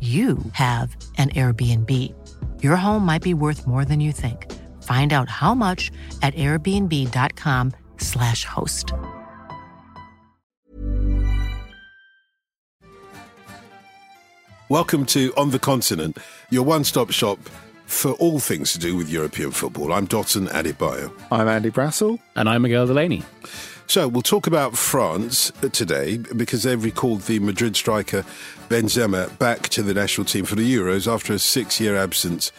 you have an Airbnb. Your home might be worth more than you think. Find out how much at airbnb.com/slash host. Welcome to On the Continent, your one stop shop for all things to do with European football. I'm Dotun Adebayo. I'm Andy Brassell. And I'm Miguel Delaney. So we'll talk about France uh, today because they've recalled the Madrid striker Benzema back to the national team for the Euros after a six-year absence.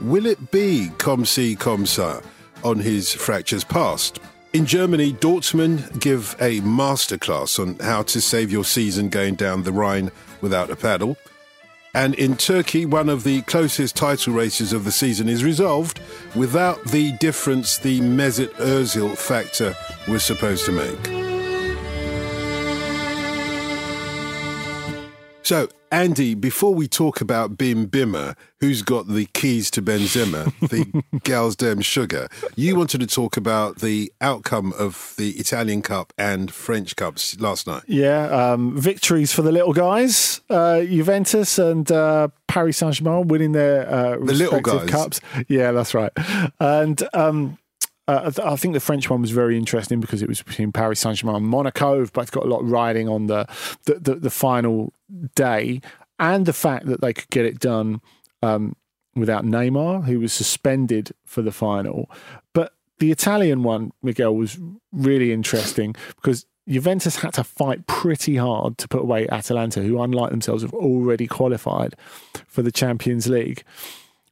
Will it be comme si comme ça on his fractures past? In Germany, Dortmund give a masterclass on how to save your season going down the Rhine without a paddle. And in Turkey, one of the closest title races of the season is resolved without the difference the Mesut Ozil factor was supposed to make. So, Andy, before we talk about Bim Bimmer, who's got the keys to Benzema, the gal's damn sugar, you wanted to talk about the outcome of the Italian Cup and French Cups last night. Yeah, um, victories for the little guys, uh, Juventus and uh, Paris Saint Germain winning their uh, the little guys. cups. Yeah, that's right. And um, uh, I think the French one was very interesting because it was between Paris Saint Germain and Monaco. Both got a lot riding on the the, the, the final day, and the fact that they could get it done um, without Neymar, who was suspended for the final. But the Italian one, Miguel, was really interesting because Juventus had to fight pretty hard to put away Atalanta, who, unlike themselves, have already qualified for the Champions League.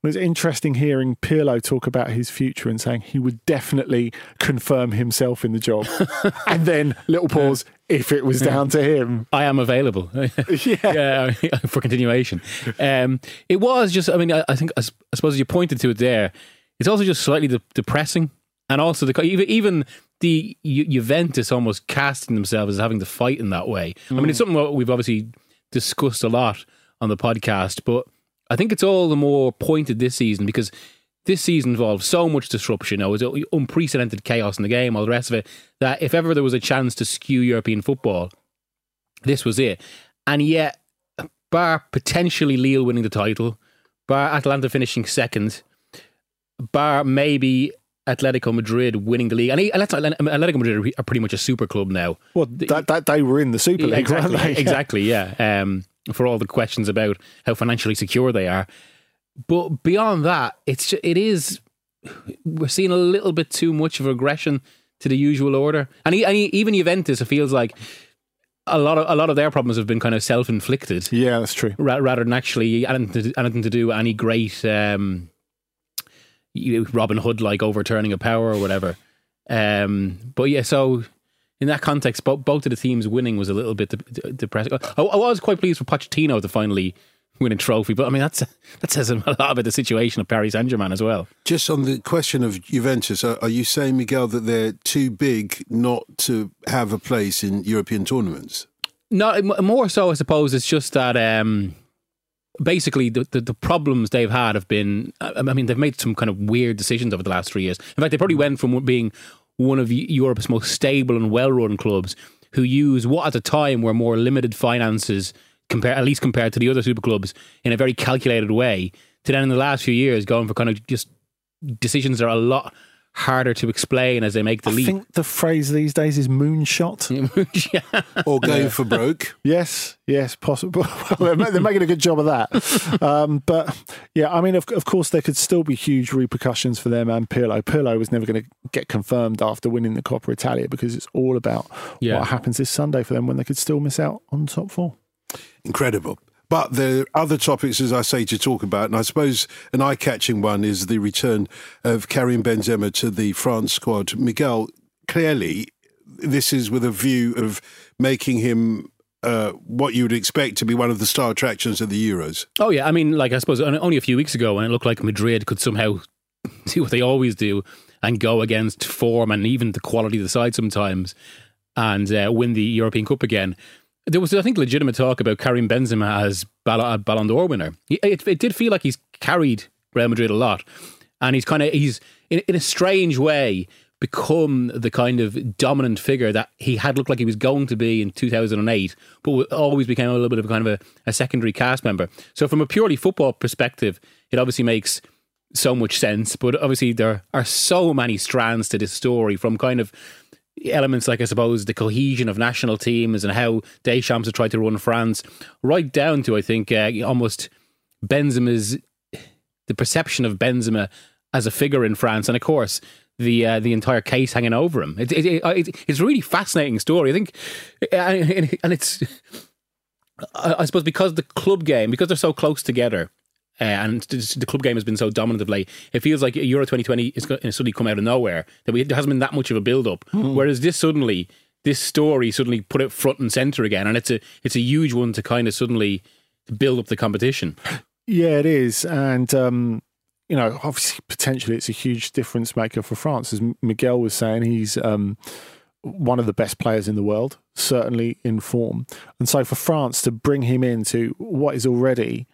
It was interesting hearing Pirlo talk about his future and saying he would definitely confirm himself in the job. and then, little pause, if it was down to him. I am available. yeah. yeah. for continuation. Um, it was just, I mean, I, I think, I, I, suppose you pointed to it there. It's also just slightly de- depressing. And also, the even, even the Ju- Juventus almost casting themselves as having to fight in that way. Mm. I mean, it's mm. something we've obviously discussed a lot on the podcast, but I think it's all the more pointed this season because this season involved so much disruption. There was unprecedented chaos in the game, all the rest of it. That if ever there was a chance to skew European football, this was it. And yet, bar potentially Lille winning the title, bar Atalanta finishing second, bar maybe Atletico Madrid winning the league, and Atletico Madrid are pretty much a super club now. Well, that, that they were in the Super League, exactly, exactly, yeah. Um, for all the questions about how financially secure they are, but beyond that, it's it is we're seeing a little bit too much of aggression to the usual order, and, he, and he, even Juventus, it feels like a lot of a lot of their problems have been kind of self inflicted Yeah, that's true. ra- rather than actually anything to, anything to do with any great um, you know, Robin Hood like overturning a power or whatever. Um, but yeah, so in that context, bo- both of the teams winning was a little bit de- de- depressing. I, I was quite pleased for Pochettino to finally win a trophy, but I mean that's that says a lot about the situation of Paris Saint Germain as well. Just on the question of Juventus, are, are you saying, Miguel, that they're too big not to have a place in European tournaments? No, more so, I suppose it's just that um, basically the, the the problems they've had have been. I mean, they've made some kind of weird decisions over the last three years. In fact, they probably went from being one of Europe's most stable and well-run clubs, who use what at the time were more limited finances, compare at least compared to the other super clubs, in a very calculated way, to then in the last few years going for kind of just decisions that are a lot harder to explain as they make the I leap. I think the phrase these days is moonshot. yeah. Or going for broke? Yes, yes, possible. Well, they're they're making a good job of that. Um, but yeah, I mean, of, of course, there could still be huge repercussions for them and Pirlo. Pirlo was never going to get confirmed after winning the Coppa Italia because it's all about Yeah. what happens this Sunday for them when they could still miss out on top four. Incredible. But there are other topics, as I say, to talk about. And I suppose an eye catching one is the return of Karim Benzema to the France squad. Miguel, clearly, this is with a view of making him uh, what you would expect to be one of the star attractions of the Euros. Oh yeah, I mean, like I suppose only a few weeks ago when it looked like Madrid could somehow do what they always do and go against form and even the quality of the side sometimes and uh, win the European Cup again. There was, I think, legitimate talk about Karim Benzema as Ballon, d'Or winner. It, it did feel like he's carried Real Madrid a lot, and he's kind of he's in, in a strange way become the kind of dominant figure that he had looked like he was going to be in 2008, but always became a little bit of a kind of a, a secondary cast member. So, from a purely football perspective, it obviously makes so much sense. But obviously, there are so many strands to this story from kind of elements like, I suppose, the cohesion of national teams and how Deschamps have tried to run France, right down to, I think, uh, almost Benzema's the perception of Benzema as a figure in France, and of course the uh, the entire case hanging over him. It, it, it, it- it's a really fascinating story. I think, and it's I suppose because the club game, because they're so close together. Uh, and the club game has been so dominant of late. It feels like Euro 2020 is going to suddenly come out of nowhere. That we, there hasn't been that much of a build up. Whereas this suddenly, this story suddenly put it front and center again, and it's a it's a huge one to kind of suddenly build up the competition. Yeah, it is, and um, you know, obviously, potentially, it's a huge difference maker for France. As Miguel was saying, he's um, one of the best players in the world, certainly in form, and so for France to bring him into what is already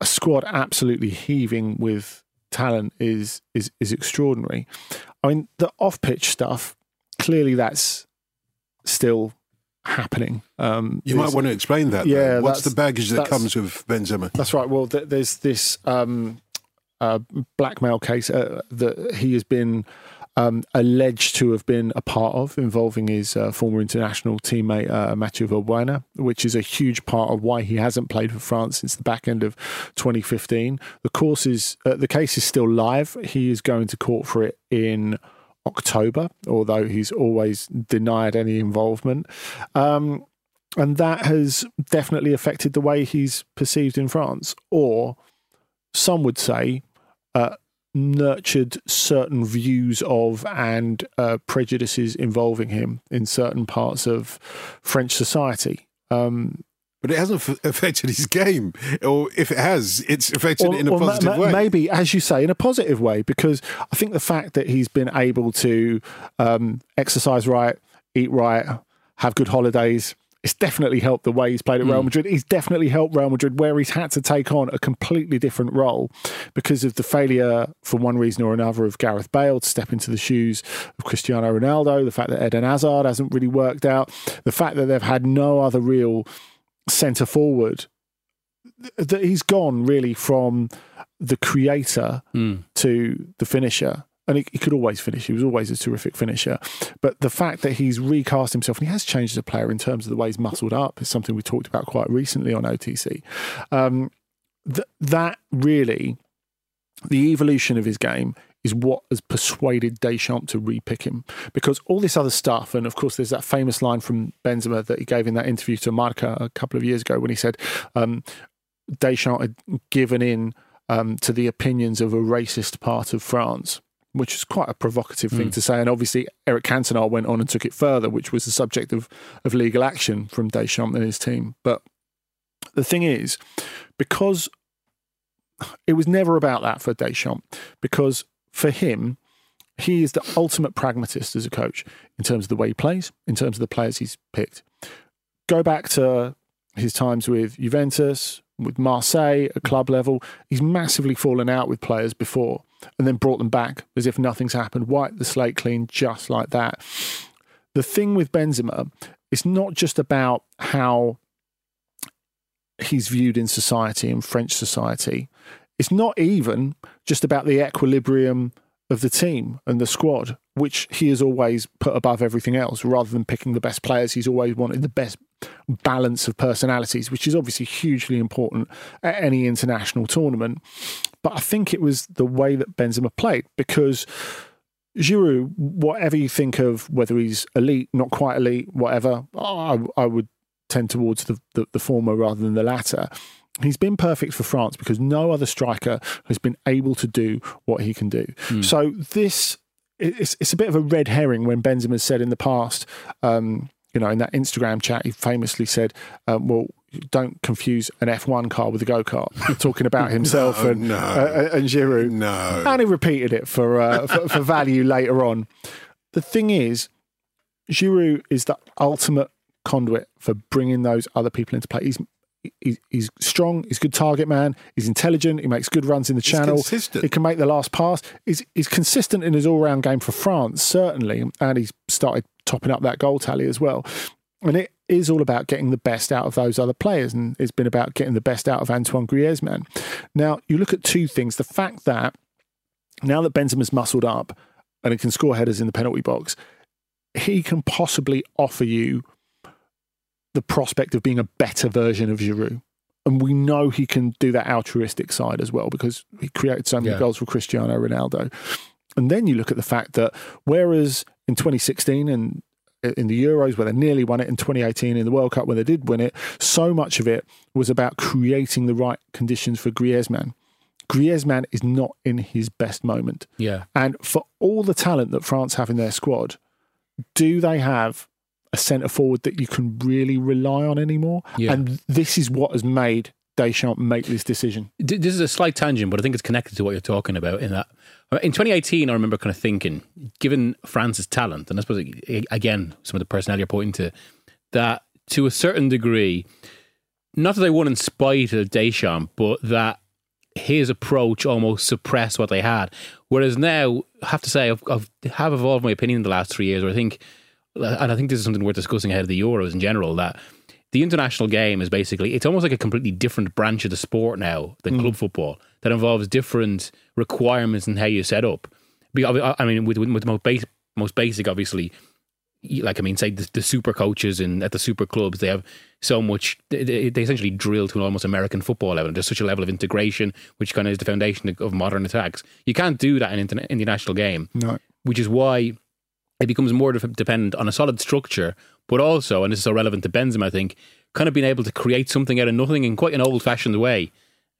a squad absolutely heaving with talent is is is extraordinary. I mean, the off pitch stuff clearly that's still happening. Um, You might want to explain that. Yeah, though. What's the baggage that comes with Benzema? That's right. Well, th- there's this um, uh, blackmail case uh, that he has been um, alleged to have been a part of, involving his uh, former international teammate uh, Mathieu Valbuena, which is a huge part of why he hasn't played for France since the back end of 2015. The course is uh, the case is still live. He is going to court for it in. October, although he's always denied any involvement. Um, and that has definitely affected the way he's perceived in France, or some would say, uh, nurtured certain views of and uh, prejudices involving him in certain parts of French society. Um, But it hasn't f- affected his game, or if it has, it's affected or- it in a ma- positive ma- way. Maybe, as you say, in a positive way, because I think the fact that he's been able to um, exercise right, eat right, have good holidays. It's definitely helped the way he's played at Real Madrid. He's definitely helped Real Madrid where he's had to take on a completely different role because of the failure, for one reason or another, of Gareth Bale to step into the shoes of Cristiano Ronaldo, the fact that Eden Hazard hasn't really worked out, the fact that they've had no other real centre forward that he's gone really from the creator Mm. to the finisher. And he, he, could always finish. He was always a terrific finisher. But the fact that he's recast himself and he has changed as a player in terms of the way he's muscled up is something we talked about quite recently on OTC. Um, th- that really, the evolution of his game is what has persuaded Deschamps to repick him. Because all this other stuff, and of course, there's that famous line from Benzema that he gave in that interview to Marca a couple of years ago when he said um, Deschamps had given in um, to the opinions of a racist part of France which is quite a provocative thing mm. to say. And obviously, Eric Cantona went on and took it further, which was the subject of, of legal action from Deschamps and his team. But the thing is, because it was never about that for Deschamps, because for him, he is the ultimate pragmatist as a coach in terms of the way he plays, in terms of the players he's picked. Go back to his times with Juventus, with Marseille at mm. club level. He's massively fallen out with players before and then brought them back as if nothing's happened, wiped the slate clean just like that. The thing with Benzema, it's not just about how he's viewed in society, in French society. It's not even just about the equilibrium of the team and the squad, which he has always put above everything else. Rather than picking the best players, he's always wanted the best balance of personalities, which is obviously hugely important at any international tournament. But I think it was the way that Benzema played because Giroud, whatever you think of whether he's elite, not quite elite, whatever, I, I would tend towards the, the, the former rather than the latter. He's been perfect for France because no other striker has been able to do what he can do. Mm. So this it's it's a bit of a red herring when Benzema said in the past, um, you know, in that Instagram chat, he famously said, um, "Well, don't confuse an F1 car with a go kart." Talking about himself no, and no. Uh, and Giroud. No, and he repeated it for, uh, for for value later on. The thing is, Giroud is the ultimate conduit for bringing those other people into play. He's he's strong. He's a good target man. He's intelligent. He makes good runs in the he's channel. Consistent. He can make the last pass. He's, he's consistent in his all round game for France, certainly. And he's started topping up that goal tally as well. And it is all about getting the best out of those other players. And it's been about getting the best out of Antoine Griezmann. Now, you look at two things. The fact that now that Benzema's muscled up and he can score headers in the penalty box, he can possibly offer you the prospect of being a better version of Giroud. And we know he can do that altruistic side as well because he created so many yeah. goals for Cristiano Ronaldo. And then you look at the fact that whereas in 2016 and uh, in the Euros where they nearly won it in 2018 in the World Cup when they did win it, so much of it was about creating the right conditions for Griezmann. Griezmann is not in his best moment. Yeah. And for all the talent that France have in their squad, do they have a centre forward that you can really rely on anymore. Yeah. And this is what has made Deschamps make this decision. This is a slight tangent, but I think it's connected to what you're talking about. In that, uh, in 2018, I remember kind of thinking, given France's talent, and I suppose again some of the personnel you're pointing to, that to a certain degree, not that they won in spite of Deschamps, but that his approach almost suppressed what they had. Whereas now, I have to say, I've, I've have evolved my opinion in the last three years. Where I think and I think this is something we're discussing ahead of the Euros in general, that the international game is basically, it's almost like a completely different branch of the sport now than mm. club football that involves different requirements and how you set up. I mean, with, with the most basic, most basic, obviously, like I mean, say the, the, super coaches and at the super clubs, they have so much. They, they, essentially drill to an almost American football level. There's such a level of integration, which kind of is the foundation of modern attacks. You can't do that in, in the national game, no. which is why it becomes more dependent on a solid structure, but also, and this is so relevant to Benzema, I think, kind of being able to create something out of nothing in quite an old fashioned way.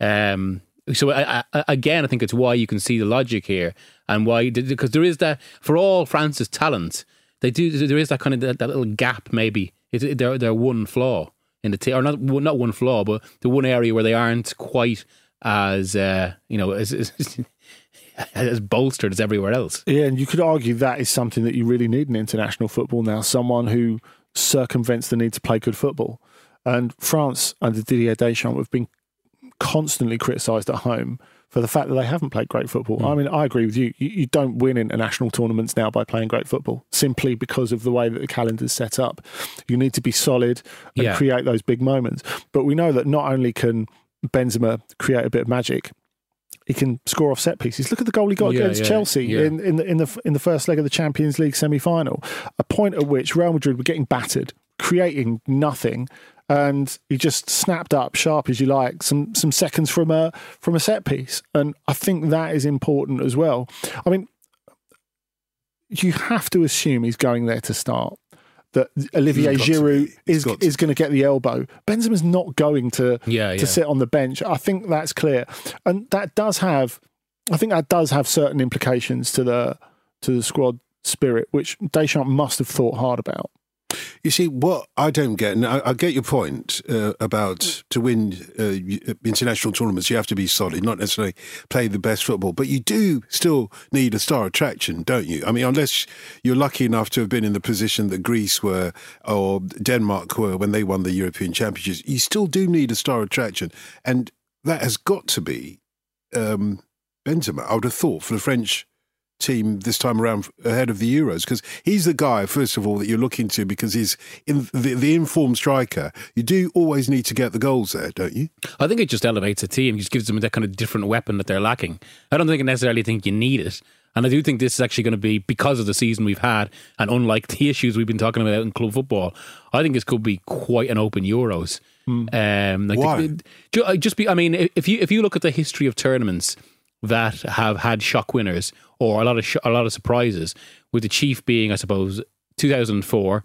Um, so I, I, again, I think it's why you can see the logic here, and why because there is that for all France's talent, they do there is that kind of that, that little gap maybe. They're they're one flaw in the team, or not not one flaw, but the one area where they aren't quite as uh, you know as, as as bolstered as everywhere else. Yeah, and you could argue that is something that you really need in international football now. Someone who circumvents the need to play good football. And France under Didier Deschamps have been constantly criticised at home for the fact that they haven't played great football. Mm. I mean, I agree with you. you. You don't win international tournaments now by playing great football simply because of the way that the calendar's set up. You need to be solid and yeah. create those big moments. But we know that not only can Benzema create a bit of magic, he can score off set pieces. Look at the goal he got Yeah, against yeah, Chelsea yeah. in, in the in the in the first leg of the Champions League semi final. A point at which Real Madrid were getting battered, creating nothing, and he just snapped up sharp as you like some some seconds from a from a set piece. And I think that is important as well. I mean, you have to assume he's going there to start. That Olivier He's got to Giroud be. Is to is going to get the elbow. Benzema's not going to Yeah, to yeah. sit on the bench. I think that's clear, and that does have, I think that does have certain implications to the to the squad spirit, which Deschamps must have thought hard about. You see, what I don't get, and I, I get your point uh, about to win uh, international tournaments, you have to be solid, not necessarily play the best football, but you do still need a star attraction, don't you? I mean, unless you're lucky enough to have been in the position that Greece were or Denmark were when they won the European Championships, you still do need a star attraction, and that has got to be um, Benzema. I would have thought for the French team this time around ahead of the Euros because he's the guy, first of all, that you're looking to because he's in the, the informed striker. You do always need to get the goals there, don't you? I think it just elevates a team, just gives them that kind of different weapon that they're lacking. I don't think I necessarily think you need it. And I do think this is actually going to be because of the season we've had, and unlike the issues we've been talking about in club football, I think this could be quite an open Euros. Um, like Why? the- I just be, I mean, if you if you look at the history of tournaments that have had shock winners or a lot of sh- a lot of surprises, with the chief being, I suppose, two thousand four.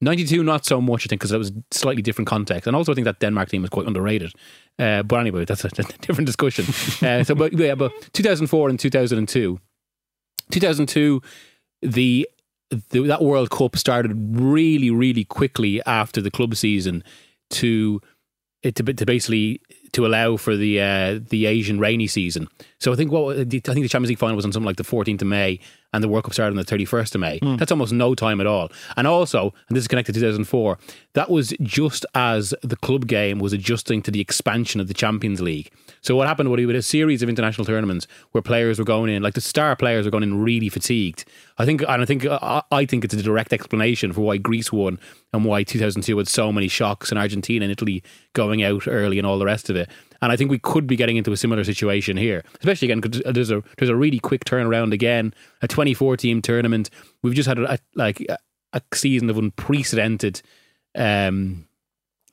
92, not so much, I think, because it was slightly different context. And also, I think that Denmark team was quite underrated. Uh, but anyway, that's a, that's a different discussion. uh, so, but yeah, but 2004 and 2002. 2002, the, the that World Cup started really, really quickly after the club season to it to, to basically to allow for the uh, the Asian rainy season. So I think what I think the Champions League final was on something like the 14th of May, and the World Cup started on the 31st of May. Hmm. That's almost no time at all. And also, and this is connected to 2004, that was just as the club game was adjusting to the expansion of the Champions League. So what happened was we had a series of international tournaments where players were going in, like the star players were going in really fatigued. I think, and I think, uh, I I think it's a direct explanation for why Greece won and why 2002 had so many shocks and Argentina and Italy going out early and all the rest of it. And I think we could be getting into a similar situation here, especially again because there's a there's a really quick turnaround again. A 24 team tournament. We've just had a, a- like a, a season of unprecedented um,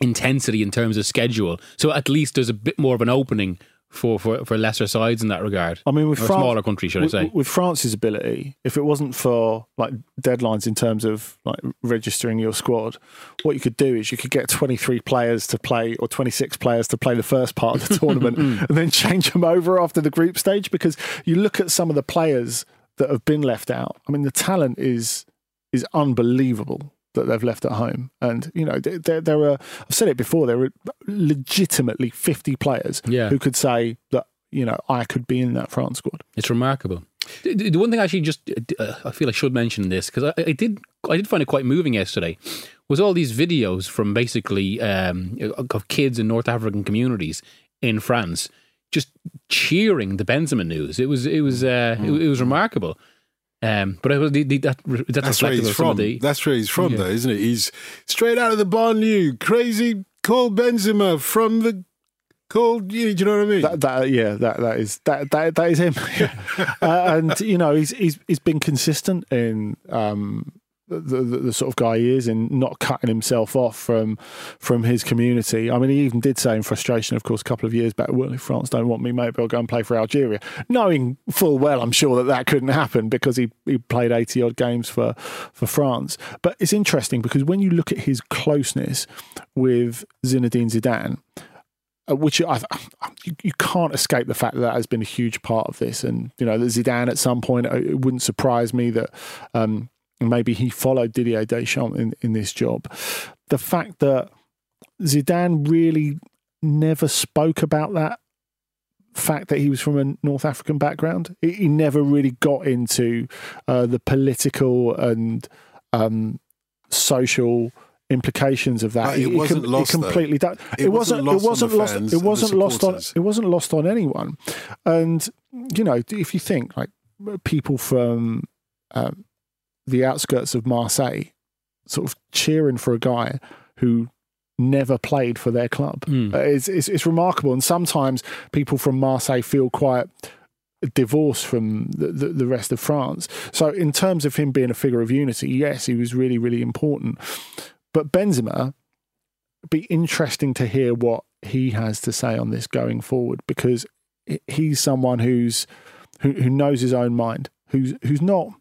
intensity in terms of schedule. So at least there's a bit more of an opening for, for, for lesser sides in that regard. I mean, with France, smaller countries, should I say? with France's ability, if it wasn't for like deadlines in terms of like registering your squad, what you could do is you could get 23 players to play or 26 players to play the first part of the tournament mm. and then change them over after the group stage because you look at some of the players that have been left out. I mean, the talent is is unbelievable that they've left at home. And, you know, there, there, are, I've said it before, there are legitimately 50 players Yeah. who could say that, you know, I could be in that France squad. It's remarkable. The, one thing I actually just uh, I feel I should mention this because I, I did I did find it quite moving yesterday was all these videos from basically um, of kids in North African communities in France just cheering the Benzema news. It was it was uh, it, it was remarkable. Um, but it was the, the, that that's, That's where he's of some of from. the That's where he's from, Yeah. though, isn't it? He's straight out of the banlieue. Crazy Cole Benzema from the cold. Do you know what I mean? That, that yeah, that that is that that that is him. uh, and you know, he's he's he's been consistent in um, the, the the sort of guy he is in not cutting himself off from from his community. I mean, he even did say in frustration, of course, a couple of years back, "Well, if France don't want me, maybe I'll go and play for Algeria," knowing full well, I'm sure that that couldn't happen because he he played 80 odd games for for France. But it's interesting because when you look at his closeness with Zinedine Zidane uh, which I, you, you can't escape the fact that that has been a huge part of this. And you know, that Zidane at some point, uh, it wouldn't surprise me that um, maybe he followed Didier Deschamps in, in this job. The fact that Zidane really never spoke about that fact that he was from a North African background. He, he never really got into uh, the political and um, social implications of that. But it wasn't lost, though. completely It it wasn't lost It on wasn't lost. fans It wasn't lost on. It wasn't lost on anyone. And you know, if you think like people from um, the outskirts of Marseille, sort of cheering for a guy who never played for their club. Uh, it's, it's it's remarkable, and sometimes people from Marseille feel quite divorced from the, the, the rest of France. So, in terms of him being a figure of unity, yes, he was really really important. But Benzema, be interesting to hear what he has to say on this going forward because he's someone who's who, who knows his own mind, who's who's not.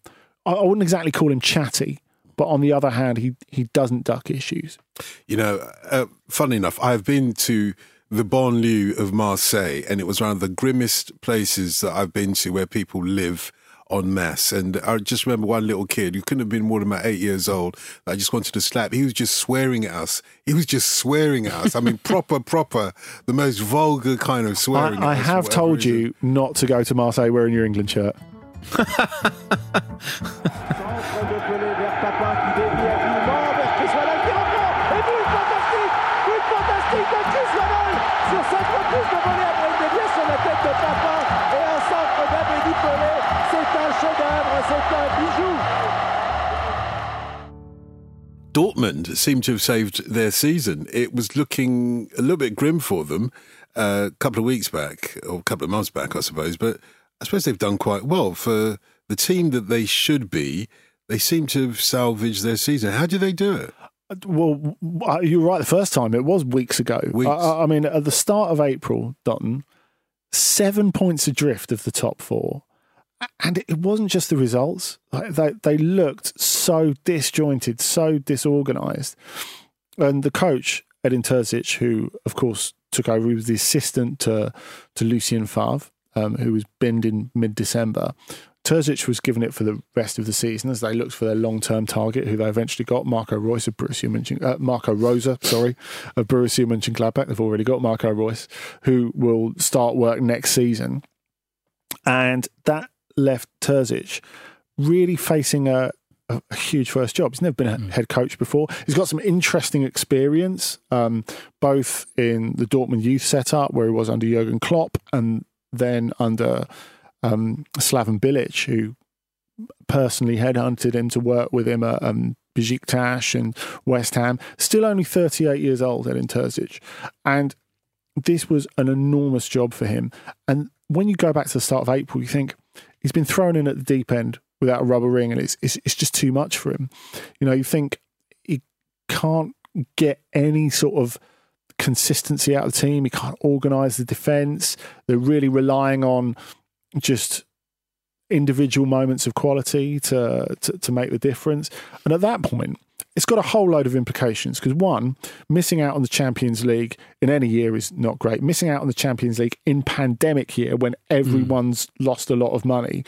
I wouldn't exactly call him chatty, but on the other hand, he he doesn't duck issues. You know, uh, funny enough, I've been to the banlieue of Marseille, and it was one of the grimmest places that I've been to where people live en masse. And I just remember one little kid who couldn't have been more than about eight years old. That I just wanted to slap. He was just swearing at us. He was just swearing at us. I mean, proper, proper, the most vulgar kind of swearing. I, I have told reason. you not to go to Marseille wearing your England shirt. Dortmund seemed to have saved their season. It was looking a little bit grim for them uh, a couple of weeks back, or a couple of months back, I suppose. But I suppose they've done quite well for the team that they should be. They seem to have salvaged their season. How do they do it? Well, uh, you were right the first time. It was weeks ago. Weeks. I- I, I mean, at the start of April, Dutton seven points adrift of the top four. And it wasn't just the results. Like they, they looked so disjointed, so disorganised. And the coach, Edin Terzic, who, of course, took over, he was the assistant to, to Lucien Favre, um, who was binned in mid December. Terzic was given it for the rest of the season as they looked for their long-term target, who they eventually got, Marco Reus of Borussia Mönchen, uh, Marco Rose, sorry, of Borussia Mönchengladbach. They've already got Marco Reus, who will start work next season, and that left Terzic really facing a, a, a huge first job. He's never been a head coach before. He's got some interesting experience, um, both in the Dortmund youth setup, where he was under Jurgen Klopp, and then under um, Slaven Bilic, who personally headhunted him to work with him at um, Besiktas and West Ham. Still only 38 years old, Edin Terzic. And this was an enormous job for him. And when you go back to the start of April, you think he's been thrown in at the deep end without a rubber ring, and it's it's, it's just too much for him. You know, you think he can't get any sort of consistency out of the team. He can't organise the defence. They're really relying on just individual moments of quality to, to to make the difference. And at that point, it's got a whole load of implications because one, missing out on the Champions League in any year is not great. Missing out on the Champions League in pandemic year when hmm. everyone's lost a lot of money.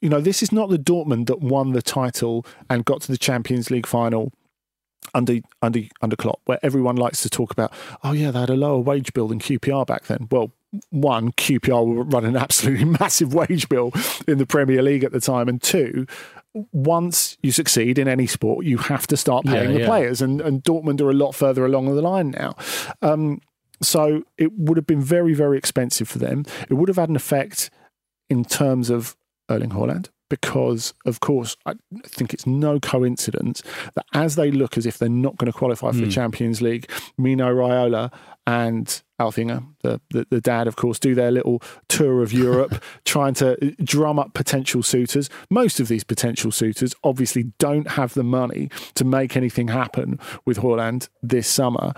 You know, this is not the Dortmund that won the title and got to the Champions League final under under under Klopp, where everyone likes to talk about, oh yeah, they had a lower wage bill than QPR back then. Well, one, QPR were running an absolutely massive wage bill in the Premier League at the time, and two, once you succeed in any sport, you have to start paying Yeah, the yeah. players, and, and Dortmund are a lot further along the line now. Um, so it would have been very, very expensive for them. It would have had an effect in terms of Erling Haaland because, of course, I think it's no coincidence that as they look as if they're not going to qualify for the hmm. Champions League, Mino Raiola and Alf-Inge, the, the, the dad, of course, do their little tour of Europe trying to uh, drum up potential suitors. Most of these potential suitors obviously don't have the money to make anything happen with Haaland this summer.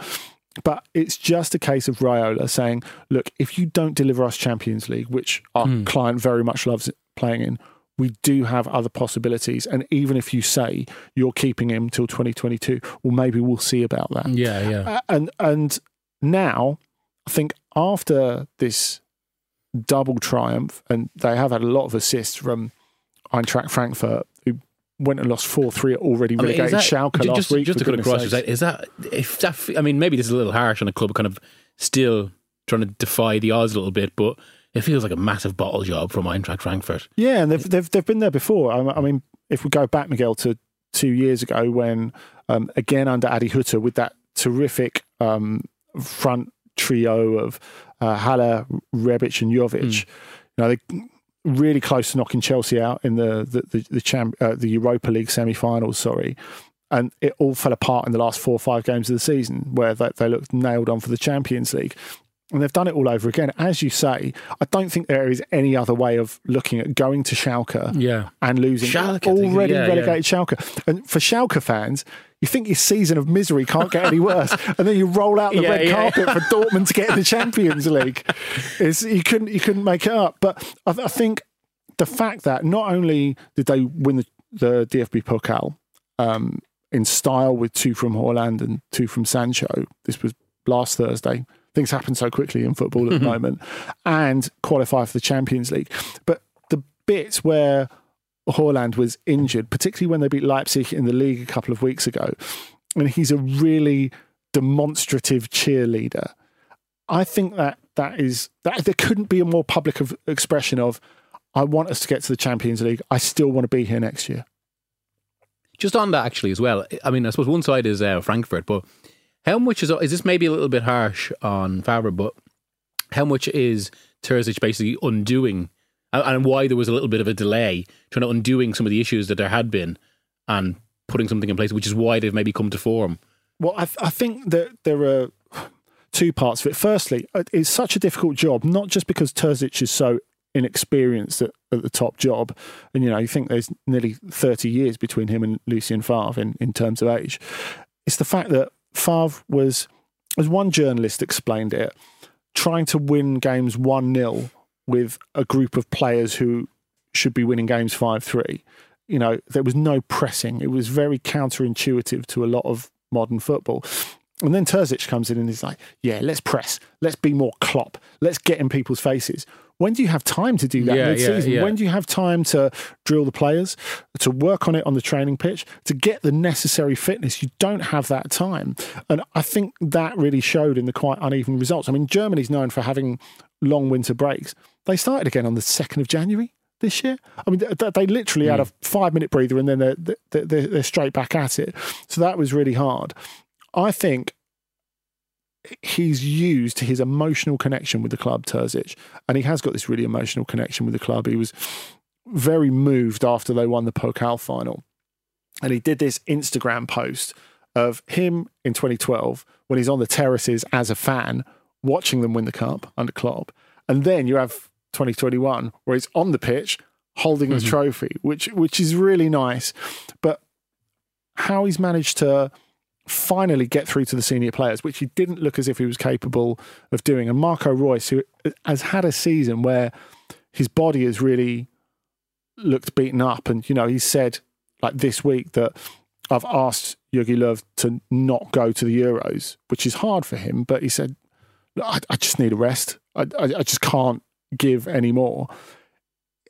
But it's just a case of Raiola saying, look, if you don't deliver us Champions League, which our hmm. client very much loves playing in, we do have other possibilities. And even if you say you're keeping him till 2022, well, maybe we'll see about that. Yeah, yeah. Uh, and and now I think after this double triumph, and they have had a lot of assists from Eintracht Frankfurt, who went and lost four three at already I mean, relegated that- Schalke ju- last week. Just to cut across, is that, is that if that? I mean, maybe this is a little harsh on a club kind of still trying to defy the odds a little bit, but it feels like a massive bottle job from Eintracht Frankfurt. Yeah, and they've they've they've been there before. I, I mean, if we go back, Miguel, to two years ago when um, again under Adi Hutter with that terrific um, front trio of uh, Haller, Rebic, and Jovic, you know, they really close to knocking Chelsea out in the the the, the, champ, uh, the Europa League semi-finals. Sorry. and it all fell apart in the last four or five games of the season where they, they looked nailed on for the Champions League. And they've done it all over again. As you say, I don't think there is any other way of looking at going to Schalke Yeah. and losing Schalke, already yeah, relegated Schalke. And for Schalke fans, you think your season of misery can't get any worse, and then you roll out the Yeah, red yeah. carpet for Dortmund to get in the Champions League. It's, you couldn't you couldn't make it up. But I, I think the fact that not only did they win the, the DFB Pokal um, in style with two from Haaland and two from Sancho, this was last Thursday. Things happen so quickly in football at the moment, and qualify for the Champions League. But the bits where Haaland was injured, particularly when they beat Leipzig in the league a couple of weeks ago, and he's a really demonstrative cheerleader. I think that that is that there couldn't be a more public of expression of I want us to get to the Champions League. I still want to be here next year. Just on that, actually, as well. I mean, I suppose one side is uh, Frankfurt, but how much is is this maybe a little bit harsh on Favre? But how much is Terzic basically undoing, and- why there was a little bit of a delay trying to undoing some of the issues that there had been, and putting something in place, which is why they've maybe come to form. Well, I, I think that there are two parts of it. Firstly, uh, it's such a difficult job, not just because Terzic is so inexperienced at, at the top job, and you know, you think there's nearly 30 years between him and Lucien Favre in, in terms of age. It's the fact that Favre was, as one journalist explained it, trying to win games 1 0 with a group of players who should be winning games 5 3. You know, there was no pressing. It was very counterintuitive to a lot of modern football. And then Terzic comes in and he's like, yeah, let's press. Let's be more Klopp. Let's get in people's faces. When do you have time to do that Yeah, mid season? yeah, yeah. When do you have time to drill the players, to work on it on the training pitch, to get the necessary fitness? You don't have that time. And I think that really showed in the quite uneven results. I mean, Germany's known for having long winter breaks. They started again on the 2nd of January this year. I mean, they, they literally had hmm. a five minute breather and then they're, they're, they're, they're straight back at it. So that was really hard. I think he's used his emotional connection with the club, Terzic, and he has got this really emotional connection with the club. He was very moved after they won the Pokal final. And he did this Instagram post of him in 2012 when he's on the terraces as a fan watching them win the cup under Klopp. And then you have 2021 where he's on the pitch holding the mm-hmm. trophy, which which is really nice. But how he's managed to finally get through to the senior players, which he didn't look as if he was capable of doing. And Marco Reus, who has had a season where his body has really looked beaten up, and you know, he said like this week that I've asked Jogi Löw to not go to the Euros, which is hard for him, but he said, "Look, I, I just need a rest. I, I, I just can't give any more.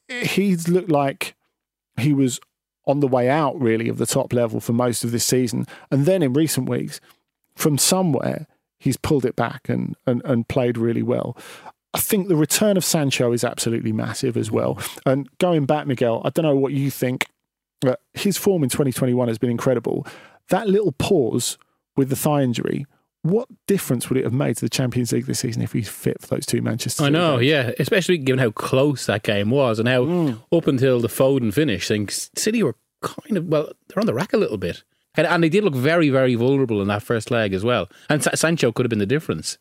He's looked like he was on the way out, really, of the top level for most of this season. And then in recent weeks, from somewhere, he's pulled it back and, and, and played really well. I think the return of Sancho is absolutely massive as well. And going back, Miguel, I don't know what you think. But his form in 2021 has been incredible. That little pause with the thigh injury, what difference would it have made to the Champions League this season if he's fit for those two Manchester I know, games? yeah. Especially given how close that game was and how Mm. up until the Foden finish, I think City were kind of, well, they're on the rack a little bit. And, and they did look very, very vulnerable in that first leg as well. And Sa- Sancho could have been the difference.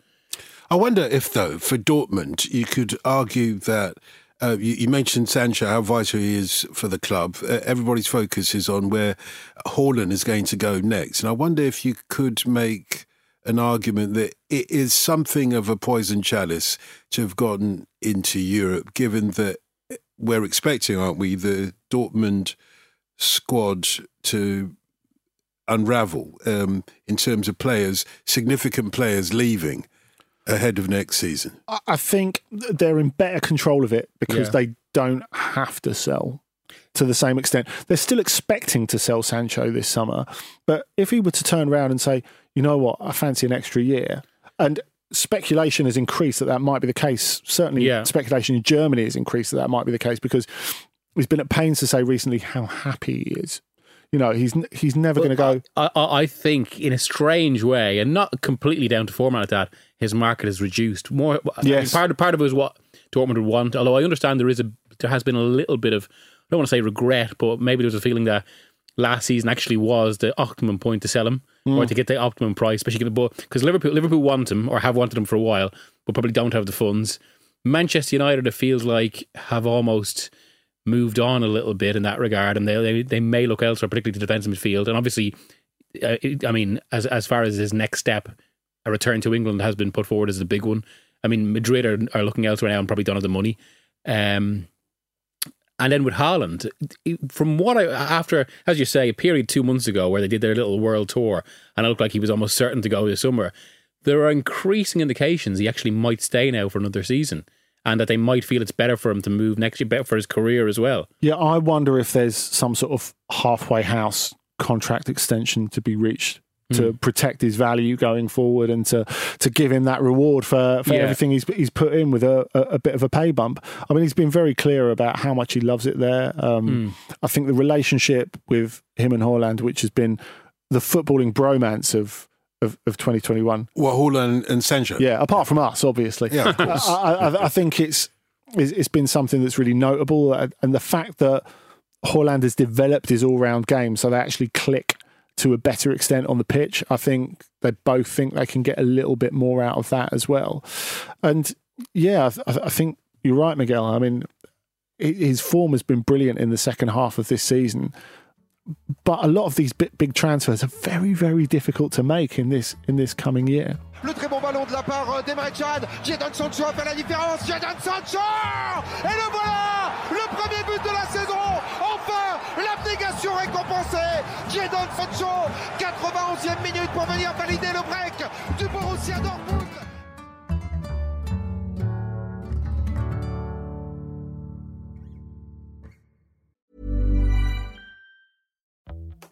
I wonder if, though, for Dortmund, you could argue that uh, you, you mentioned Sancho, how vital he is for the club. Uh, everybody's focus is on where Haaland is going to go next. And I wonder if you could make an argument that it is something of a poison chalice to have gotten into Europe, given that we're expecting, aren't we, the Dortmund squad to unravel um, in terms of players, significant players leaving ahead of next season. I- I think they're in better control of it because Yeah. they don't have to sell to the same extent. They're still expecting to sell Sancho this summer, but if he were to turn around and say, you know what, I fancy an extra year, and speculation has increased that that might be the case. Certainly, Yeah. speculation in Germany has increased that that might be the case because he's been at pains to say recently how happy he is. You know, he's he's never going to go. I, I think, in a strange way, and not completely down to format like that, his market has reduced. More, I mean, Yes. part of part of it is what Dortmund would want. Although I understand there is a there has been a little bit of don't want to say regret, but maybe there was a feeling that last season actually was the optimum point to sell him or Mm. to get the optimum price, especially because Liverpool Liverpool want him or have wanted him for a while, but probably don't have the funds. Manchester United, it feels like, have almost moved on a little bit in that regard, and they they, they may look elsewhere, particularly to defensive midfield. And obviously, uh, it- I mean, as as far as his next step, a return to England has been put forward as the big one. I mean, Madrid are, are looking elsewhere now and probably don't have the money. Um, and then with Haaland, from what I after, as you say, a period two months ago where they did their little world tour, and it looked like he was almost certain to go this summer. There are increasing indications he actually might stay now for another season, and that they might feel it's better for him to move next year, better for his career as well. Yeah, I wonder if there's some sort of halfway house contract extension to be reached to Hmm. protect his value going forward and to to give him that reward for, for Yeah. everything he's he's put in with a, a, a bit of a pay bump. I mean, he's been very clear about how much he loves it there. Um, I think the relationship with him and Haaland, which has been the footballing bromance of of, of 2021. What Haaland and Sancho? Yeah, apart from us, obviously. Yeah, of course. I, I, I think it's it's it's been something that's really notable, uh, and the fact that Haaland has developed his all-round game, so they actually click to a better extent on the pitch. I think they both think they can get a little bit more out of that as well. And yeah, I, I think you're right, Miguel. I mean, his form has been brilliant in the second half of this season. But a lot of these big, big transfers are very, very difficult to make in this in this coming year. Le très bon ballon de la part euh, d'Emre Can. Jadon Sancho a fait la différence. Jadon Sancho Et le voilà Le premier but de la saison Enfin L'abnégation récompensée Jadon Sancho 91e minute pour venir valider le break du Borussia Dortmund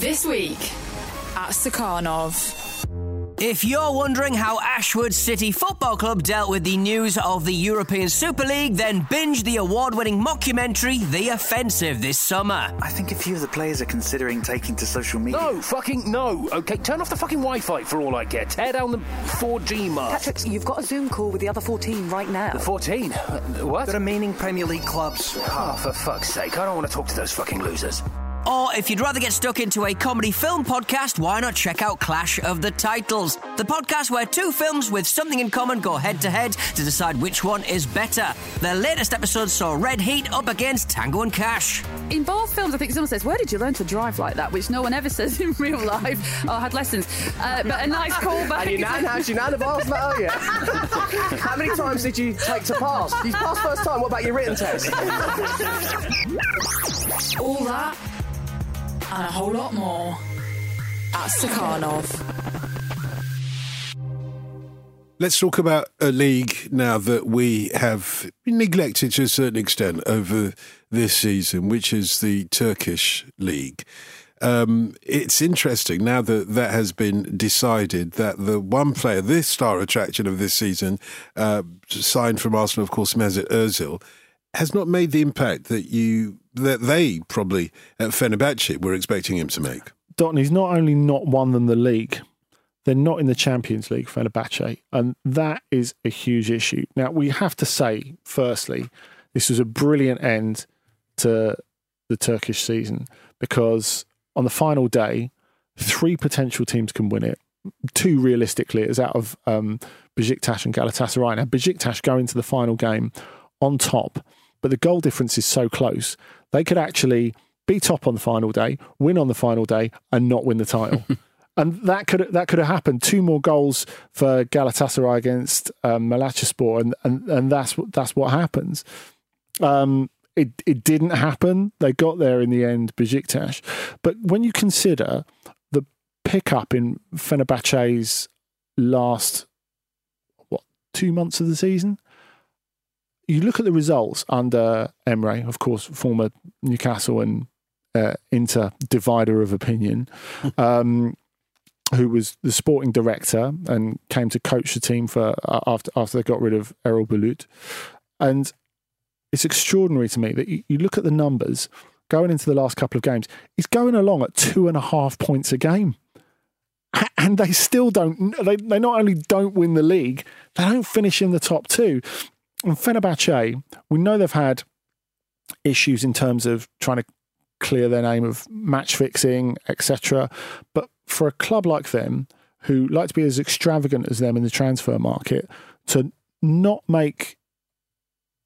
This week at Stakhanov. If you're wondering how Ashwood City Football Club dealt with the news of the European Super League, then binge the award winning mockumentary The Offensive this summer. I think a few of the players are considering taking to social media. No, fucking no. Okay, turn off the fucking Wi Fi for all I care. Tear down the 4G mast. Patrick, you've got a Zoom call with the other 14 right now. The 14? Uh, What? The remaining Premier League clubs. Oh, for fuck's sake. I don't want to talk to those fucking losers. Or if you'd rather get stuck into a comedy film podcast, why not check out Clash of the Titles, the podcast where two films with something in common go head to head to decide which one is better. Their latest episode saw Red Heat up against Tango and Cash. In both films, I think someone says, Where did you learn to drive like that? Which no one ever says in real life. Oh, I had lessons. Uh, but a nice callback. And your nan, how's your nan about that, are you? How many times did you take to pass? You passed first time, what about your written test? All that and a whole lot more at Stakhanov. Let's talk about a league now that we have neglected to a certain extent over this season, which is the Turkish league. Um, it's interesting now that that has been decided that the one player, this star attraction of this season, uh, signed from Arsenal, of course, Mesut Ozil, has not made the impact that you that they probably at Fenerbahce were expecting him to make. Dotun, he's not only not won them the league, they're not in the Champions League, Fenerbahce, and that is a huge issue. Now, we have to say, firstly, this was a brilliant end to the Turkish season because on the final day, three potential teams can win it. Two realistically is out of um, Besiktas and Galatasaray. Now, Besiktas go into the final game on top, but the goal difference is so close, they could actually be top on the final day, win on the final day, and not win the title. and that could that could have happened. Two more goals for Galatasaray against um, Malatyaspor, and, and and that's what that's what happens. Um, it it didn't happen. They got there in the end, Besiktas. But when you consider the pickup in Fenerbahce's last what two months of the season, you look at the results under Emre, of course, former Newcastle and uh, Inter divider of opinion. Um, who was the sporting director and came to coach the team for uh, after after they got rid of Erol Bulut. And it's extraordinary to me that you, you, look at the numbers going into the last couple of games. He's going along at two and a half points a game, and they still don't. They they not only don't win the league, they don't finish in the top two. And Fenerbahce, we know they've had issues in terms of trying to clear their name of match fixing, etc. But for a club like them, who like to be as extravagant as them in the transfer market, to not make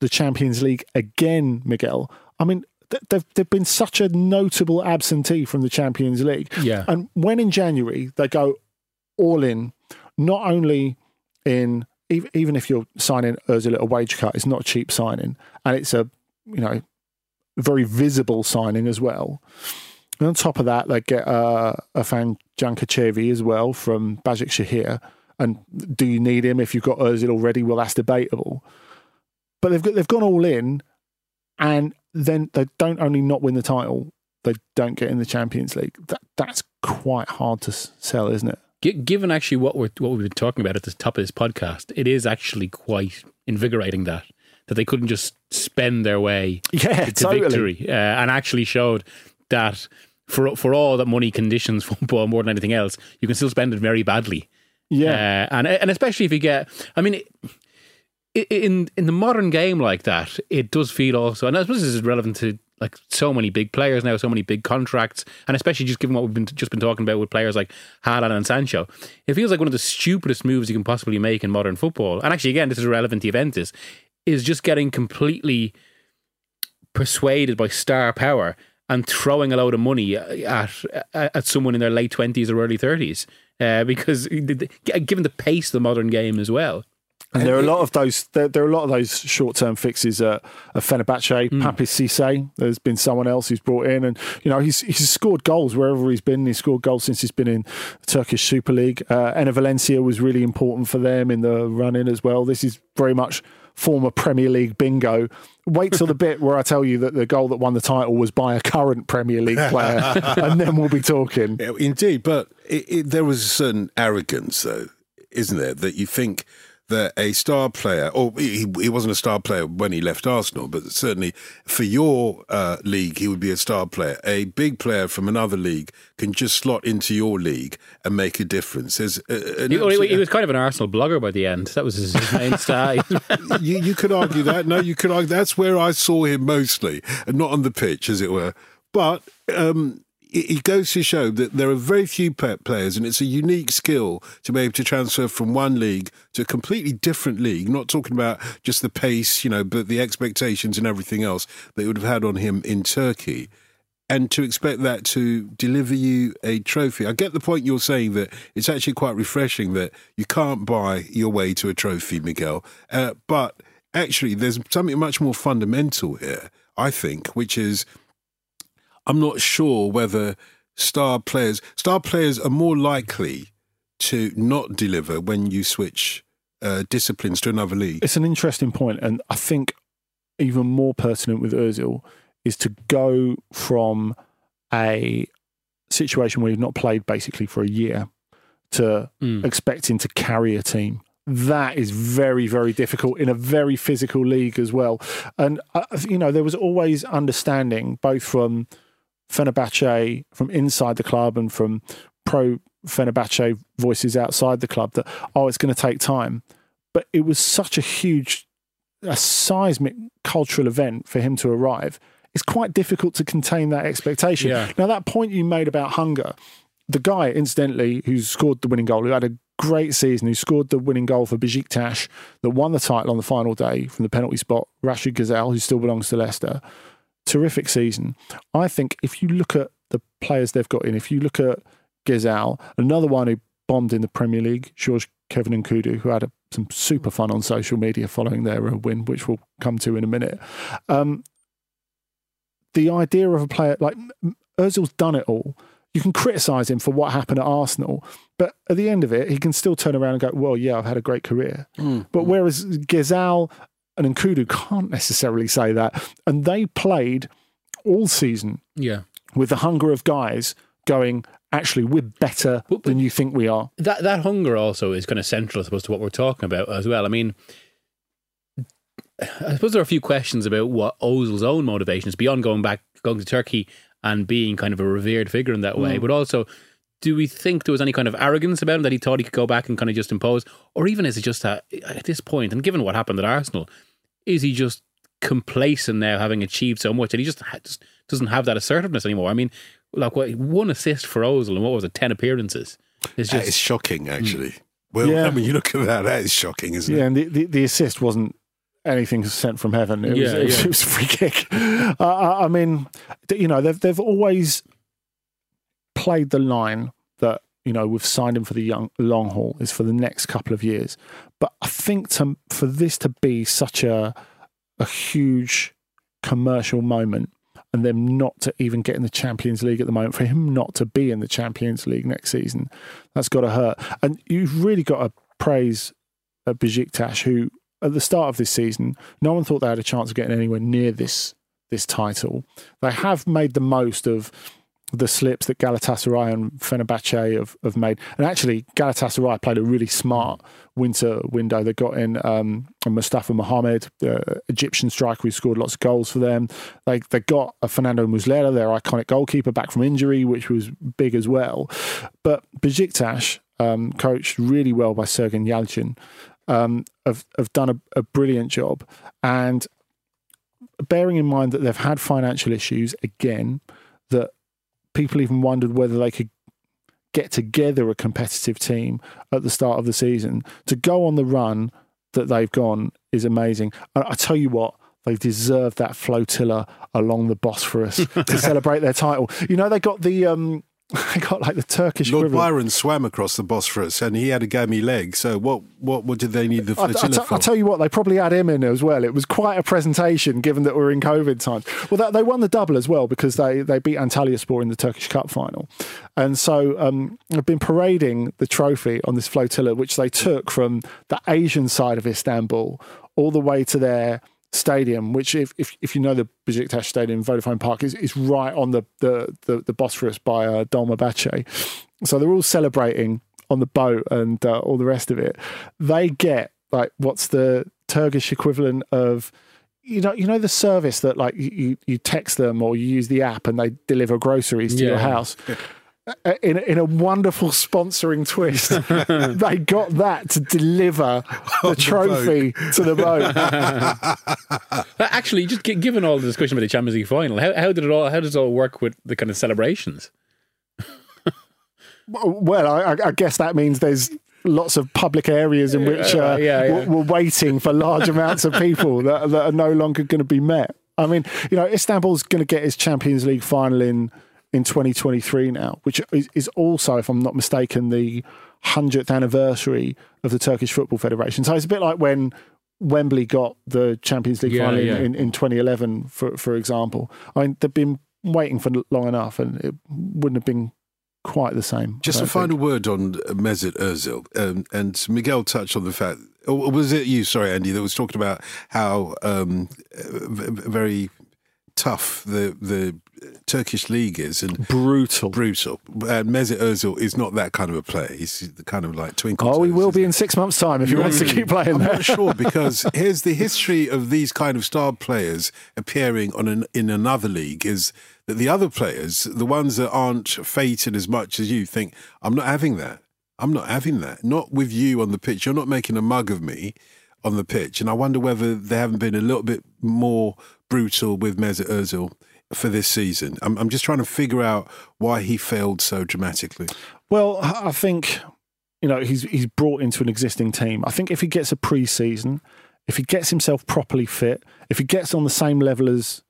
the Champions League again, Miguel. I mean, they've they've been such a notable absentee from the Champions League. Yeah. And when in January they go all in, not only in even if you're signing Ozil at a wage cut, it's not a cheap signing, and it's a you know very visible signing as well. And on top of that, they get uh, Irfan Can Kahveci as well from Basaksehir. And do you need him if you've got Ozil already? Well, that's debatable. But they've got, they've gone all in, and then they don't only not win the title, they don't get in the Champions League. That that's quite hard to sell, isn't it? Given actually what we're what we've been talking about at the top of this podcast, it is actually quite invigorating that that they couldn't just spend their way yeah, to, totally. victory uh, and actually showed that for for all that money conditions football more than anything else, you can still spend it very badly. Yeah, uh, and and especially if you get, I mean. It, in in the modern game like that, it does feel also, and I suppose this is relevant to like so many big players now, so many big contracts, and especially just given what we've been just been talking about with players like Haaland and Sancho, it feels like one of the stupidest moves you can possibly make in modern football. And actually, again, this is relevant to Juventus, is just getting completely persuaded by star power and throwing a load of money at at someone in their late twenties or early thirties, uh, because given the pace of the modern game as well. And there are a lot of those. There, there are a lot of those short-term fixes at, at Fenerbahce. Mm. Papiss Cisse. There's been someone else who's brought in, and you know he's he's scored goals wherever he's been. He's scored goals since he's been in the Turkish Super League. Uh, Enner Valencia was really important for them in the run-in as well. This is very much former Premier League bingo. Wait till the bit where I tell you that the goal that won the title was by a current Premier League player, and then we'll be talking. Yeah, indeed, but it, it, there was a certain arrogance, though, isn't there, that you think that a star player, or he, he wasn't a star player when he left Arsenal, but certainly for your uh, league, he would be a star player. A big player from another league can just slot into your league and make a difference. There's he, absolute, he, was kind of an Arsenal blogger by the end. That was his, his main style. you, you could argue that. No, you could argue that's where I saw him mostly, and not on the pitch, as it were. But um, it goes to show that there are very few players, and it's a unique skill to be able to transfer from one league to a completely different league. Not talking about just the pace, you know, but the expectations and everything else that would have had on him in Turkey. And to expect that to deliver you a trophy. I get the point you're saying that it's actually quite refreshing that you can't buy your way to a trophy, Miguel. Uh, but actually, there's something much more fundamental here, I think, which is I'm not sure whether star players star players are more likely to not deliver when you switch uh, disciplines to another league. It's an interesting point, and I think even more pertinent with Özil is to go from a situation where you've not played basically for a year to Mm. expecting to carry a team. That is very, very difficult in a very physical league as well. And, uh, you know, there was always understanding both from Fenerbahce, from inside the club, and from pro Fenerbahce voices outside the club that, oh, it's going to take time. But it was such a huge, a seismic cultural event for him to arrive. It's quite difficult to contain that expectation. Yeah. Now, that point you made about hunger, the guy, incidentally, who scored the winning goal, who had a great season, who scored the winning goal for Besiktas, that won the title on the final day from the penalty spot, Rachid Ghezzal, who still belongs to Leicester. Terrific season. I think if you look at the players they've got in, if you look at Ghezzal, another one who bombed in the Premier League, George Kevin and Kudu, who had a, some super fun on social media following their uh, win, which we'll come to in a minute. Um, the idea of a player like Özil's done it all. You can criticise him for what happened at Arsenal, but at the end of it, he can still turn around and go, "Well, yeah, I've had a great career." But whereas Ghezzal and Nkoudou can't necessarily say that, and they played all season Yeah. with the hunger of guys going, "Actually, we're better than you think we are." That that hunger also is kind of central, I suppose, to what we're talking about as well. I mean, I suppose there are a few questions about what Ozil's own motivations beyond going back, going to Turkey and being kind of a revered figure in that way, Mm. but also. Do we think there was any kind of arrogance about him that he thought he could go back and kind of just impose, or even is it just that at this point, and given what happened at Arsenal, is he just complacent now, having achieved so much, and he just, just doesn't have that assertiveness anymore? I mean, like what, one assist for Ozil, and what was it, ten appearances? It's just is shocking, actually. Well, Yeah. I mean, you look at that, that is shocking, isn't Yeah, it? Yeah, and the, the, the assist wasn't anything sent from heaven. It, was, Yeah, it, was, it was a free kick. Uh, I, I mean, you know, they've they've always played the line that you know we've signed him for the young long haul is for the next couple of years. But I think to for this to be such a a huge commercial moment. And them not to even get in the Champions League at the moment, for him not to be in the Champions League next season, that's got to hurt. And you've really got to praise uh, Besiktas, who at the start of this season, no one thought they had a chance of getting anywhere near this this title. They have made the most of the slips that Galatasaray and Fenerbahce have, have made. And actually, Galatasaray played a really smart winter window. They got in um, Mustafa Mohamed, the Egyptian striker who scored lots of goals for them. They they got a Fernando Muslera, their iconic goalkeeper, back from injury, which was big as well. But Besiktas, um, coached really well by Sergen Yalcin, um, have, have done a, a brilliant job. And bearing in mind that they've had financial issues again, that people even wondered whether they could get together a competitive team at the start of the season to go on the run that they've gone is amazing. And I tell you what, they deserve that flotilla along the Bosphorus to celebrate their title. You know, they got the um, they got like the Turkish Lord equivalent. Byron swam across the Bosphorus and he had a gammy leg. So what, what, what did they need the I, I, flotilla t- for? I tell you what, they probably had him in as well. It was quite a presentation, given that we're in COVID times. Well, that, they won the double as well because they they beat Antalyaspor in the Turkish Cup final, and so um, they've been parading the trophy on this flotilla, which they took from the Asian side of Istanbul all the way to their stadium, which if if, if you know the Besiktas Stadium, Vodafone Park, is, is right on the the, the, the Bosphorus by uh, Dolmabahce. So they're all celebrating on the boat and uh, all the rest of it. They get like what's the Turkish equivalent of you know you know the service that like you, you- text them or you use the app and they deliver groceries to your Yeah. house. Uh, In, in a wonderful sponsoring twist, they got that to deliver the trophy to the boat. Uh, Actually, just given all the discussion about the Champions League final, how, how did it all? How does it all work with the kind of celebrations? Well, I, I guess that means there's lots of public areas in which uh, Yeah, yeah, yeah. We're, we're waiting for large amounts of people that, that are no longer going to be met. I mean, you know, Istanbul's going to get its Champions League final in in 2023 now, which is, is also, if I'm not mistaken, the hundredth anniversary of the Turkish Football Federation. So it's a bit like when Wembley got the Champions League Yeah, final in, yeah. in, in 2011, for for example. I mean, they've been waiting for long enough, and it wouldn't have been quite the same. Just a don't final word on Mesut Ozil, um, and Miguel touched on the fact. Or was it you? Sorry, Andy, that was talking about how um, v- v- very tough the the Turkish league is and brutal, brutal. And Mesut Ozil is not that kind of a player. He's the kind of like twinkle. Oh, he will be in six months' time if he wants to keep playing I'm there. not sure because here's the history of these kind of star players appearing on an, in another league is that the other players, the ones that aren't fated as much as you, think I'm not having that. I'm not having that. Not with you on the pitch. You're not making a mug of me on the pitch. And I wonder whether they haven't been a little bit more brutal with Mesut Ozil for this season. I'm, I'm just trying to figure out why he failed so dramatically. Well, I think you know he's he's brought into an existing team. I think if he gets a pre-season, if he gets himself properly fit, if he gets on the same level as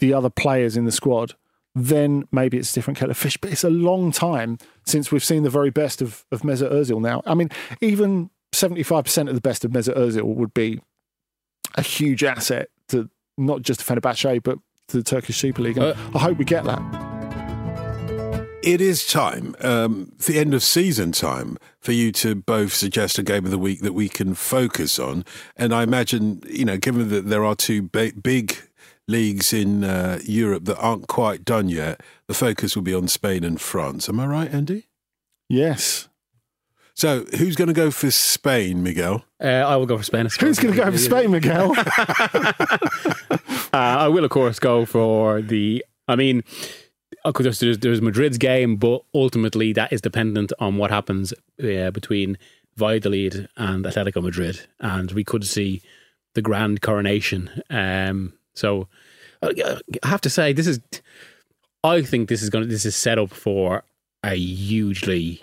the other players in the squad, then maybe it's a different kettle of fish. But it's a long time since we've seen the very best of of Mesut Ozil. Now, I mean, even seventy five percent of the best of Mesut Ozil would be a huge asset to not just Fenerbahce, but to the Turkish Super League. And I hope we get that. It is time, um, the end of season time, for you to both suggest a game of the week that we can focus on. And I imagine, you know, given that there are two ba- big leagues in uh, Europe that aren't quite done yet, the focus will be on Spain and France. Am I right, Andy? Yes. So, who's going to go for Spain, Miguel? Uh, I will go for Spain. Who's going to go for Spain, Miguel? Uh, I will, of course, go for the. I mean, of course, there's, there's Madrid's game, but ultimately that is dependent on what happens uh, between Valladolid and Atletico Madrid, and we could see the grand coronation. Um, so uh, I have to say, this is. I think this is going. to This is set up for a hugely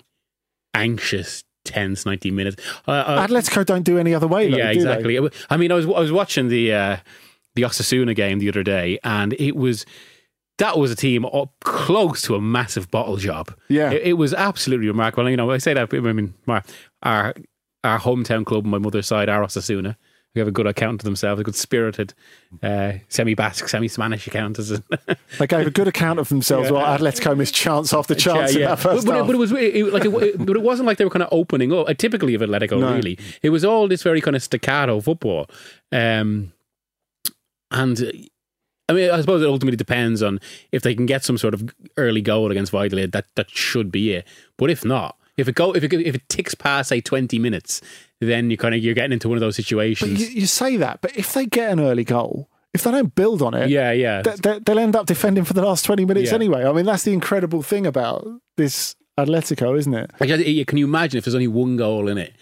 anxious, tense ninety minutes. Uh, uh, Atletico don't do any other way. Though, yeah, do they? exactly. I mean, I was I was watching the uh, the Osasuna game the other day, and it was that was a team up close to a massive bottle job. Yeah. it, it was absolutely remarkable. You know, I say that. I mean, my, our our hometown club my mother's side are Osasuna. They have a good account of themselves, a good spirited, uh, semi-Basque, semi-Spanish account. As They gave a good account of themselves Yeah. while Atletico missed chance after chance in that first but, but, it, half. but it was it, like it, but it wasn't like they were kind of opening up. Uh, typically of Atletico, No. really, it was all this very kind of staccato football. Um, and uh, I mean, I suppose it ultimately depends on if they can get some sort of early goal against Valladolid. That that should be it. But if not, if it go if it if it ticks past say twenty minutes, then you kind of you're getting into one of those But situations. you, you say that, but if they get an early goal, if they don't build on it, yeah, yeah. they, they, they'll end up defending for the last 20 minutes Yeah. anyway. I mean, that's the incredible thing about this Atletico, isn't it? Like, Can you imagine if there's only one goal in it?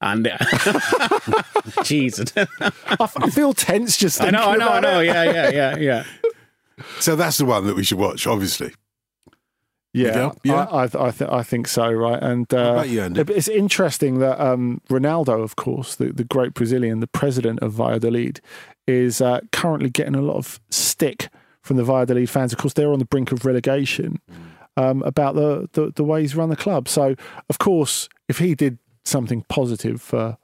And Jesus, I, f- I feel tense just I know, I know, I know. it. Yeah, yeah, yeah, yeah. So that's the one that we should watch, obviously. Yeah, Yeah? I, I, I, th- I think so, right? And uh, you, it's interesting that um, Ronaldo, of course, the, the great Brazilian, the president of Valladolid, is uh, currently getting a lot of stick from the Valladolid fans. Of course, they're on the brink of relegation um, about the, the, the way he's run the club. So, of course, if he did something positive for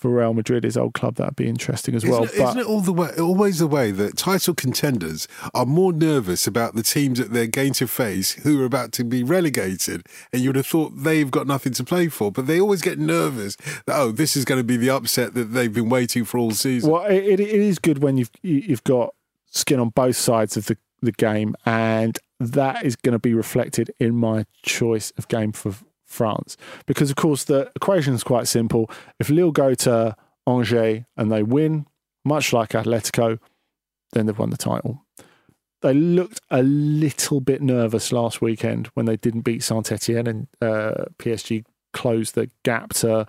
for Real Madrid, his old club, that'd be interesting as well. Isn't, it, isn't it all the way, always the way that title contenders are more nervous about the teams that they're going to face who are about to be relegated, and you would have thought they've got nothing to play for, but they always get nervous that oh, this is going to be the upset that they've been waiting for all season. Well, it, it is good when you've you've got skin on both sides of the, the game, and that is going to be reflected in my choice of game for France. Because of course the equation is quite simple. If Lille go to Angers and they win, much like Atletico, then they've won the title. They looked a little bit nervous last weekend when they didn't beat Saint Etienne and uh, PSG closed the gap to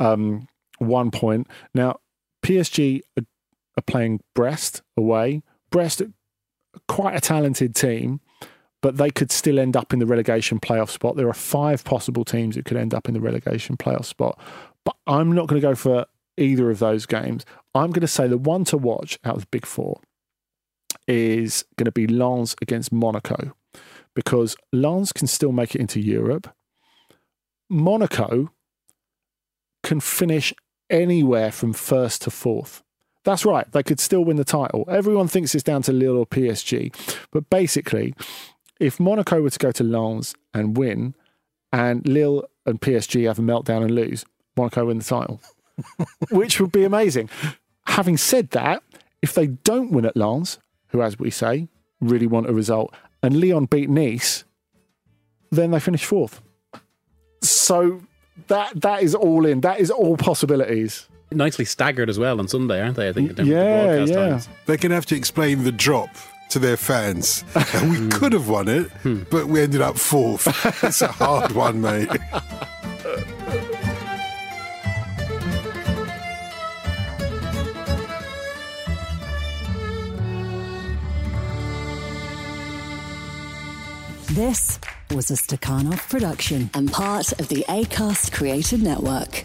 um, one point. Now, PSG are, are playing Brest away. Brest, quite a talented team, but they could still end up in the relegation playoff spot. There are five possible teams that could end up in the relegation playoff spot. But I'm not going to go for either of those games. I'm going to say the one to watch out of the big four is going to be Lens against Monaco because Lens can still make it into Europe. Monaco can finish anywhere from first to fourth. That's right, they could still win the title. Everyone thinks it's down to Lille or PSG, but basically, if Monaco were to go to Lens and win, and Lille and PSG have a meltdown and lose, Monaco win the title, which would be amazing. Having said that, if they don't win at Lens, who, as we say, really want a result, and Lyon beat Nice, then they finish fourth. So that that is all in. That is all possibilities. Nicely staggered as well on Sunday, aren't they? I think. in terms of the Yeah, yeah. times. They're going to have to explain the drop to their fans. And we hmm. could have won it, hmm. but we ended up fourth. It's a hard one, mate. This was a Stakhanov production and part of the ACAST Creator Network.